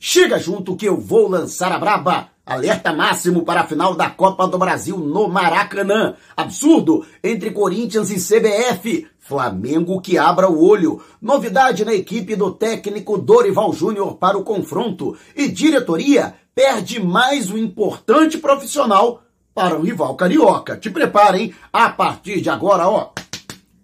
Chega junto que eu vou lançar a braba. Alerta máximo para a final da Copa do Brasil no Maracanã. Absurdo entre Corinthians e CBF. Flamengo que abra o olho. Novidade na equipe do técnico Dorival Júnior para o confronto. E diretoria perde mais um importante profissional para o rival carioca. Te preparem, a partir de agora, ó.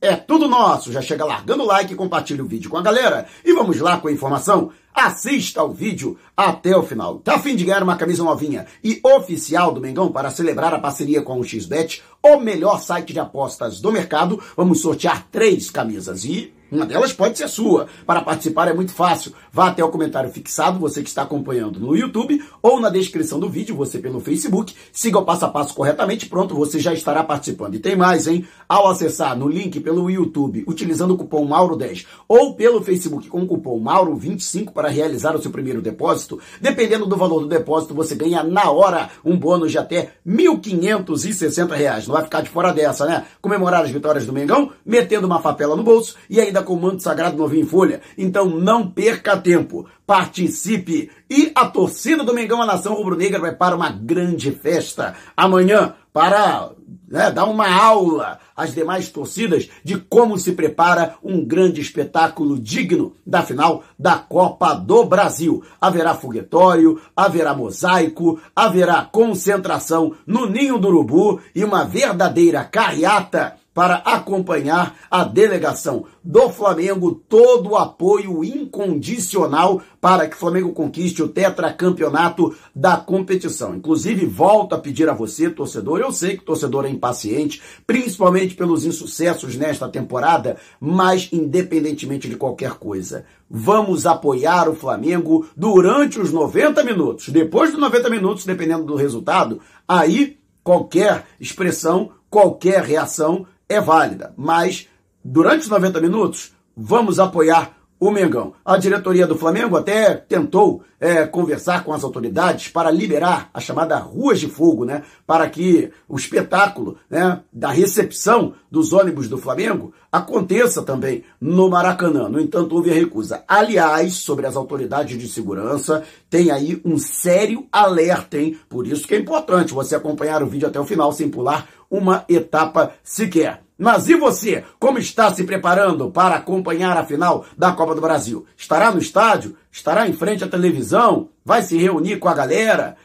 É tudo nosso. Já chega largando o like, compartilha o vídeo com a galera e vamos lá com a informação. Assista ao vídeo até o final. Tá a fim de ganhar uma camisa novinha e oficial do Mengão para celebrar a parceria com o XBET, o melhor site de apostas do mercado? Vamos sortear três camisas e uma delas pode ser sua. Para participar é muito fácil. Vá até o comentário fixado, você que está acompanhando no YouTube, ou na descrição do vídeo, você pelo Facebook. Siga o passo a passo corretamente, pronto, você já estará participando. E tem mais, hein? Ao acessar no link pelo YouTube, utilizando o cupom Mauro10, ou pelo Facebook com o cupom Mauro25 para realizar o seu primeiro depósito, dependendo do valor do depósito, você ganha na hora um bônus de até R$ 1.560. Não vai ficar de fora dessa, né? Comemorar as vitórias do Mengão, metendo uma papela no bolso e ainda com o manto sagrado novinho em folha. Então não perca tempo, participe. E a torcida do Mengão, a nação rubro-negra, vai para uma grande festa amanhã para né, dar uma aula às demais torcidas de como se prepara um grande espetáculo digno da final da Copa do Brasil. Haverá foguetório, haverá mosaico, haverá concentração no Ninho do Urubu e uma verdadeira carreata para acompanhar a delegação do Flamengo, todo o apoio incondicional para que o Flamengo conquiste o tetracampeonato da competição. Inclusive, volto a pedir a você, torcedor, eu sei que torcedor é impaciente, principalmente pelos insucessos nesta temporada, mas independentemente de qualquer coisa, vamos apoiar o Flamengo durante os 90 minutos. Depois dos 90 minutos, dependendo do resultado, aí qualquer expressão, qualquer reação é válida, mas durante os 90 minutos, vamos apoiar o Mengão. A diretoria do Flamengo até tentou é, conversar com as autoridades para liberar a chamada Ruas de Fogo, né? Para que o espetáculo né, da recepção dos ônibus do Flamengo aconteça também no Maracanã. No entanto, houve a recusa. Aliás, sobre as autoridades de segurança, tem aí um sério alerta, hein? Por isso que é importante você acompanhar o vídeo até o final sem pular uma etapa sequer. Mas e você? Como está se preparando para acompanhar a final da Copa do Brasil? Estará no estádio? Estará em frente à televisão? Vai se reunir com a galera?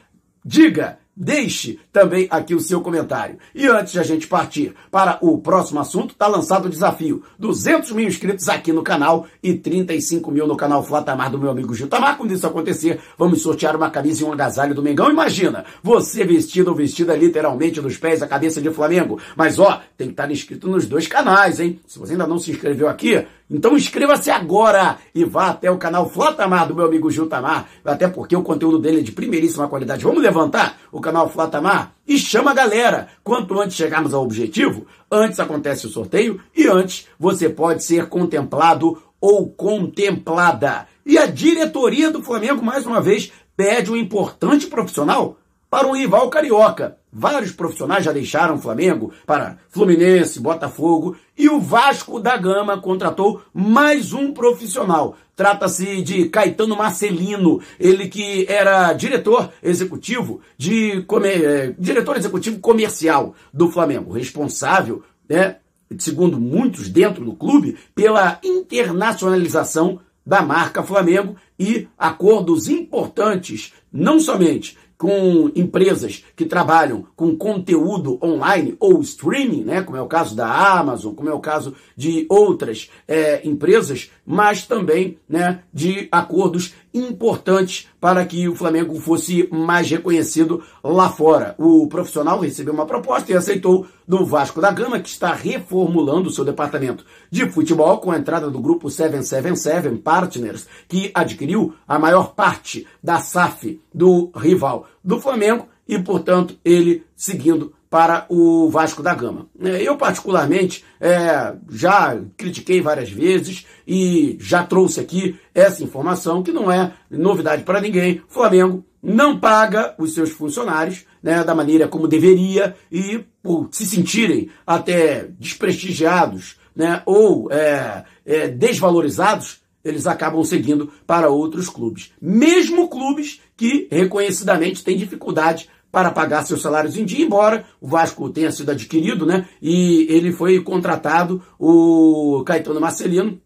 Diga, Deixe também aqui o seu comentário. E antes de a gente partir para o próximo assunto, está lançado o desafio. 200 mil inscritos aqui no canal e 35 mil no canal Flatamar do meu amigo Giltamar. Quando isso acontecer, vamos sortear uma camisa e um agasalho do Mengão. Imagina, você vestido ou vestida literalmente dos pés à cabeça de Flamengo. Mas ó, tem que estar inscrito nos dois canais, hein? Se você ainda não se inscreveu aqui, então inscreva-se agora e vá até o canal Flatamar do meu amigo Gil Tamar, até porque o conteúdo dele é de primeiríssima qualidade. Vamos levantar o canal Flatamar e chama a galera. Quanto antes chegarmos ao objetivo, antes acontece o sorteio e antes você pode ser contemplado ou contemplada. E a diretoria do Flamengo, mais uma vez, pede um importante profissional para um rival carioca. Vários profissionais já deixaram o Flamengo para Fluminense, Botafogo e o Vasco da Gama contratou mais um profissional. Trata-se de Caetano Marcelino, ele que era diretor executivo de é, diretor executivo comercial do Flamengo, responsável, né, segundo muitos dentro do clube, pela internacionalização da marca Flamengo e acordos importantes, não somente com empresas que trabalham com conteúdo online ou streaming, né, como é o caso da Amazon, como é o caso de outras é, empresas, mas também né, de acordos importantes para que o Flamengo fosse mais reconhecido lá fora. O profissional recebeu uma proposta e aceitou do Vasco da Gama, que está reformulando o seu departamento de futebol com a entrada do grupo 777 Partners, que adquiriu a maior parte da SAF do rival do Flamengo e, portanto, ele seguindo para o Vasco da Gama. É, eu, particularmente, é, já critiquei várias vezes e já trouxe aqui essa informação, que não é novidade para ninguém. Flamengo não paga os seus funcionários né, da maneira como deveria e, por se sentirem até desprestigiados né, ou é, é, desvalorizados, eles acabam seguindo para outros clubes. Mesmo clubes que reconhecidamente têm dificuldade para pagar seus salários em dia, embora o Vasco tenha sido adquirido, né? E ele foi contratado, o Caetano Marcelino,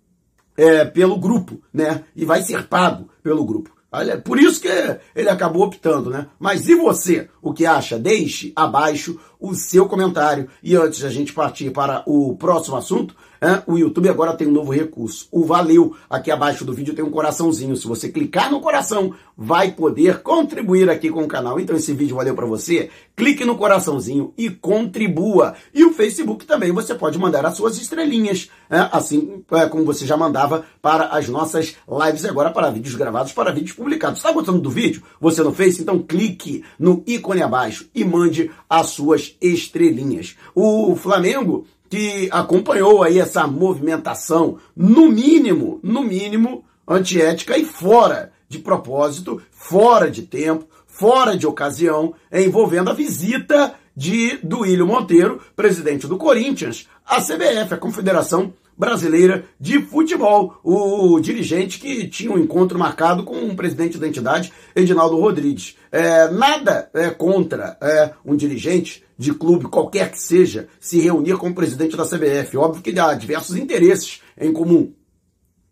é, pelo grupo, né? E vai ser pago pelo grupo. Olha, por isso que ele acabou optando, né? Mas e você? O que acha? Deixe abaixo o seu comentário. E antes de a gente partir para o próximo assunto, é, o YouTube agora tem um novo recurso. O Valeu, aqui abaixo do vídeo tem um coraçãozinho. Se você clicar no coração, vai poder contribuir aqui com o canal. Então esse vídeo valeu para você? Clique no coraçãozinho e contribua. E o Facebook também, você pode mandar as suas estrelinhas, é, assim é, como você já mandava para as nossas lives agora para vídeos gravados, para vídeos publicados. Está gostando do vídeo? Você não fez? Então clique no ícone abaixo e mande as suas estrelinhas. O Flamengo que acompanhou aí essa movimentação, no mínimo, no mínimo, antiética e fora de propósito, fora de tempo, fora de ocasião, envolvendo a visita de Duílio Monteiro, presidente do Corinthians, à CBF, a Confederação Brasileira de Futebol, o dirigente que tinha um encontro marcado com o presidente da entidade, Edinaldo Rodrigues. É, nada é contra é, um dirigente de clube, qualquer que seja, se reunir com o presidente da CBF. Óbvio que há diversos interesses em comum.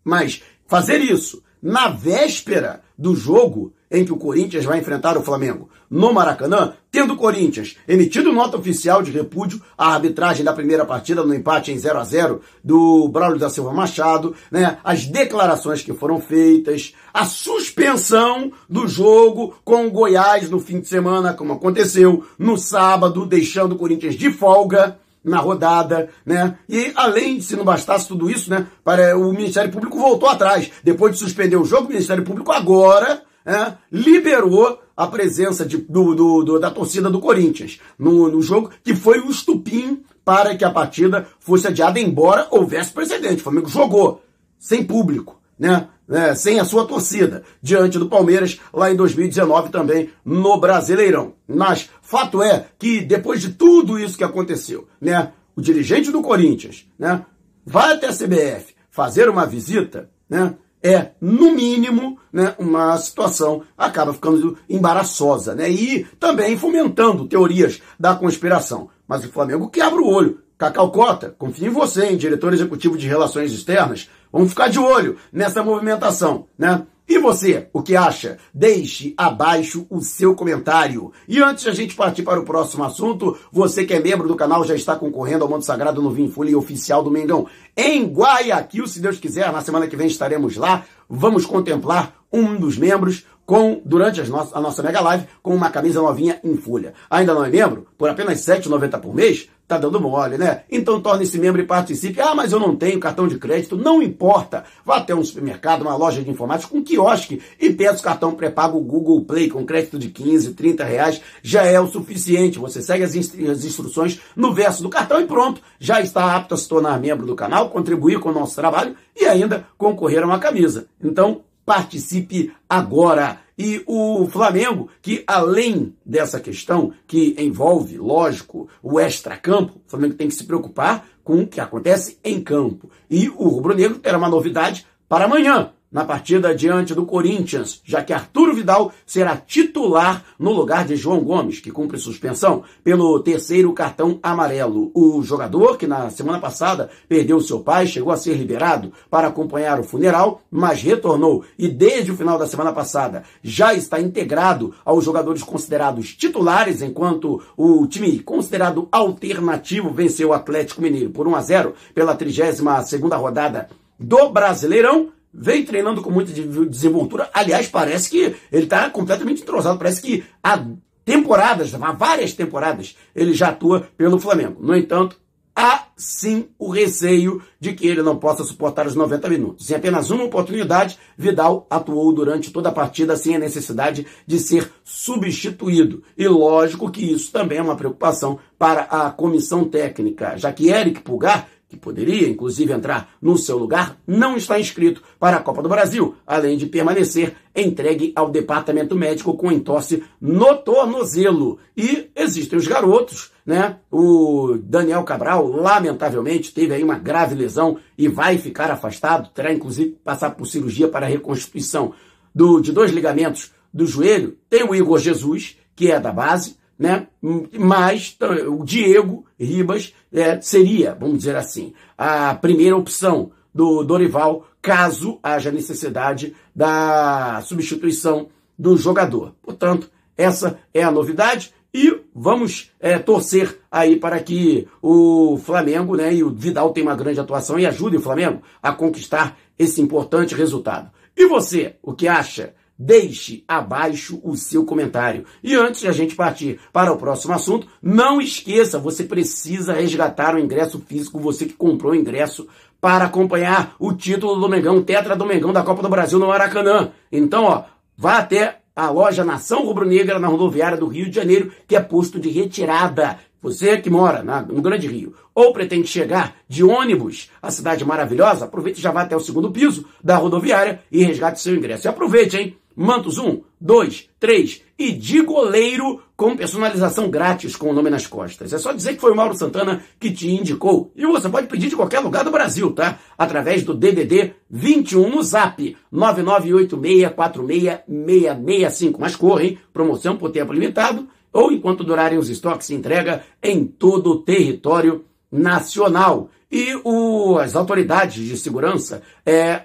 Mas fazer isso na véspera do jogo em que o Corinthians vai enfrentar o Flamengo no Maracanã, tendo o Corinthians emitido nota oficial de repúdio à arbitragem da primeira partida no empate em 0 a 0 do Braulio da Silva Machado, né, as declarações que foram feitas, a suspensão do jogo com o Goiás no fim de semana, como aconteceu no sábado, deixando o Corinthians de folga, na rodada, né? E além de se não bastasse tudo isso, né? Para o Ministério Público voltou atrás. Depois de suspender o jogo, o Ministério Público agora é, liberou a presença de, do, do, do, da torcida do Corinthians no, no jogo, que foi o estupim para que a partida fosse adiada, embora houvesse precedente. O Flamengo jogou sem público, né? É, sem a sua torcida, diante do Palmeiras, lá em 2019 também, no Brasileirão. Mas fato é que depois de tudo isso que aconteceu, né? O dirigente do Corinthians, né? Vai até a CBF fazer uma visita, né? É, no mínimo, né, uma situação acaba ficando embaraçosa, né? E também fomentando teorias da conspiração. Mas o Flamengo que abre o olho. Cacau Cota, confio em você, hein, diretor executivo de Relações Externas. Vamos ficar de olho nessa movimentação, né? E você, o que acha? Deixe abaixo o seu comentário. E antes de a gente partir para o próximo assunto, você que é membro do canal já está concorrendo ao Manto Sagrado no Vim Folha oficial do Mengão em Guayaquil. Se Deus quiser, na semana que vem estaremos lá. Vamos contemplar um dos membros com durante as no a nossa mega live com uma camisa novinha em folha. Ainda não é membro? Por apenas R$ 7,90 por mês? Tá dando mole, né? Então torne-se membro e participe. Ah, mas eu não tenho cartão de crédito. Não importa. Vá até um supermercado, uma loja de informática, um quiosque e peça o cartão pré-pago Google Play com crédito de 15, 30 reais. Já é o suficiente. Você segue as, instru as instruções no verso do cartão e pronto. Já está apto a se tornar membro do canal, contribuir com o nosso trabalho e ainda concorrer a uma camisa. Então, participe agora. E o Flamengo, que além dessa questão que envolve, lógico, o extra-campo, o Flamengo tem que se preocupar com o que acontece em campo. E o rubro-negro era uma novidade para amanhã na partida diante do Corinthians, já que Arturo Vidal será titular no lugar de João Gomes, que cumpre suspensão pelo terceiro cartão amarelo. O jogador, que na semana passada perdeu seu pai, chegou a ser liberado para acompanhar o funeral, mas retornou e desde o final da semana passada já está integrado aos jogadores considerados titulares, enquanto o time considerado alternativo venceu o Atlético Mineiro por 1 a 0 pela 32 segunda rodada do Brasileirão vem treinando com muita desenvoltura. Aliás, parece que ele está completamente entrosado. Parece que há temporadas, há várias temporadas, ele já atua pelo Flamengo. No entanto, há sim o receio de que ele não possa suportar os 90 minutos. Em apenas uma oportunidade, Vidal atuou durante toda a partida sem a necessidade de ser substituído. E lógico que isso também é uma preocupação para a comissão técnica, já que Eric Pulgar que poderia inclusive entrar no seu lugar, não está inscrito para a Copa do Brasil, além de permanecer entregue ao departamento médico com entorse no tornozelo. E existem os garotos, né? O Daniel Cabral, lamentavelmente, teve aí uma grave lesão e vai ficar afastado, terá inclusive passar por cirurgia para reconstituição do, de dois ligamentos do joelho. Tem o Igor Jesus, que é da base, né? Mas o Diego Ribas é, seria, vamos dizer assim, a primeira opção do Dorival caso haja necessidade da substituição do jogador. Portanto, essa é a novidade e vamos é, torcer aí para que o Flamengo né, e o Vidal tenham uma grande atuação e ajude o Flamengo a conquistar esse importante resultado. E você, o que acha? Deixe abaixo o seu comentário. E antes de a gente partir para o próximo assunto, não esqueça, você precisa resgatar o ingresso físico, você que comprou o ingresso para acompanhar o título do Mengão, Tetra do Mengão da Copa do Brasil no Maracanã. Então, ó, vá até a loja Nação Rubro-Negra na rodoviária do Rio de Janeiro, que é posto de retirada. Você que mora na, no Grande Rio ou pretende chegar de ônibus à cidade maravilhosa, aproveite e já vá até o segundo piso da rodoviária e resgate seu ingresso. E aproveite, hein? Mantos 1, 2, 3 e de goleiro com personalização grátis com o nome nas costas. É só dizer que foi o Mauro Santana que te indicou. E você pode pedir de qualquer lugar do Brasil, tá? Através do DDD 21 no Zap 998646665. Mas corre, hein? Promoção por tempo limitado ou enquanto durarem os estoques, entrega em todo o território nacional. E o, as autoridades de segurança é,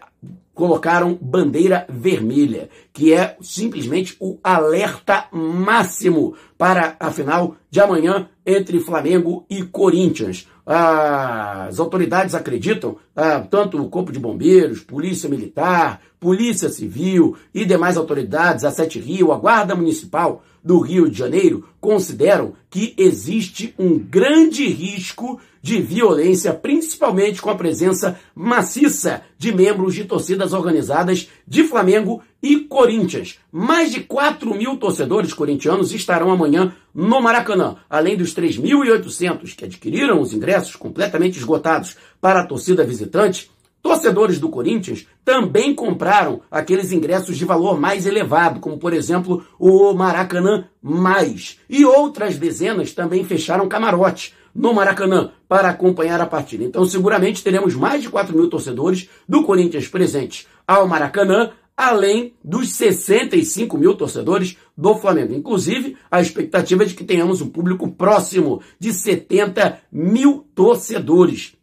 colocaram bandeira vermelha, que é simplesmente o alerta máximo para a final de amanhã entre Flamengo e Corinthians. As autoridades acreditam, ah, tanto o Corpo de Bombeiros, Polícia Militar, Polícia Civil e demais autoridades, a Sete Rio, a Guarda Municipal do Rio de Janeiro, consideram que existe um grande risco de violência, principalmente com a presença maciça de membros de torcidas organizadas de Flamengo e Corinthians. Mais de 4 mil torcedores corintianos estarão amanhã no Maracanã, além dos 3.800 que adquiriram os ingressos completamente esgotados para a torcida visitante. Torcedores do Corinthians também compraram aqueles ingressos de valor mais elevado, como por exemplo o Maracanã Mais. E outras dezenas também fecharam camarote no Maracanã para acompanhar a partida. Então, seguramente teremos mais de 4 mil torcedores do Corinthians presentes ao Maracanã, além dos 65 mil torcedores do Flamengo. Inclusive, a expectativa é de que tenhamos um público próximo de 70 mil torcedores.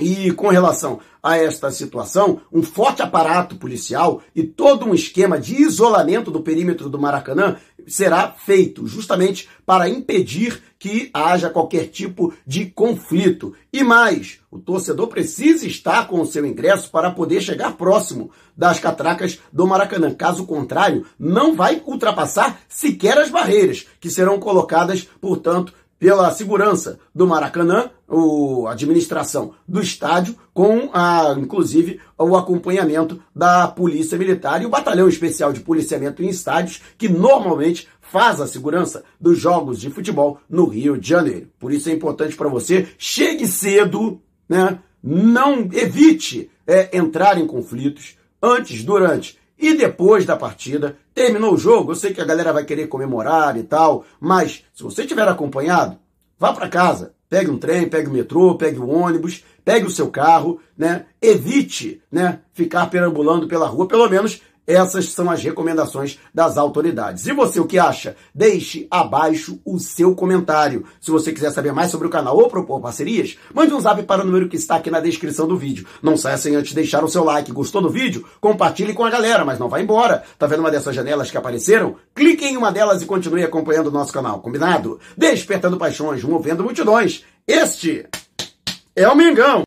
E com relação a esta situação, um forte aparato policial e todo um esquema de isolamento do perímetro do Maracanã será feito justamente para impedir que haja qualquer tipo de conflito. E mais, o torcedor precisa estar com o seu ingresso para poder chegar próximo das catracas do Maracanã. Caso contrário, não vai ultrapassar sequer as barreiras que serão colocadas, portanto, pela segurança do Maracanã, a administração do estádio, com a, inclusive o acompanhamento da Polícia Militar e o Batalhão Especial de Policiamento em Estádios, que normalmente faz a segurança dos jogos de futebol no Rio de Janeiro. Por isso é importante para você, chegue cedo, né? não evite é, entrar em conflitos antes, durante e depois da partida, terminou o jogo, eu sei que a galera vai querer comemorar e tal, mas se você tiver acompanhado, vá para casa, pegue um trem, pegue o metrô, pegue o ônibus, pegue o seu carro, né? Evite, né, ficar perambulando pela rua, pelo menos essas são as recomendações das autoridades. E você o que acha? Deixe abaixo o seu comentário. Se você quiser saber mais sobre o canal ou propor parcerias, mande um zap para o número que está aqui na descrição do vídeo. Não saia sem antes deixar o seu like. Gostou do vídeo? Compartilhe com a galera, mas não vá embora. Tá vendo uma dessas janelas que apareceram? Clique em uma delas e continue acompanhando o nosso canal. Combinado? Despertando paixões, movendo multidões. Este é o Mengão.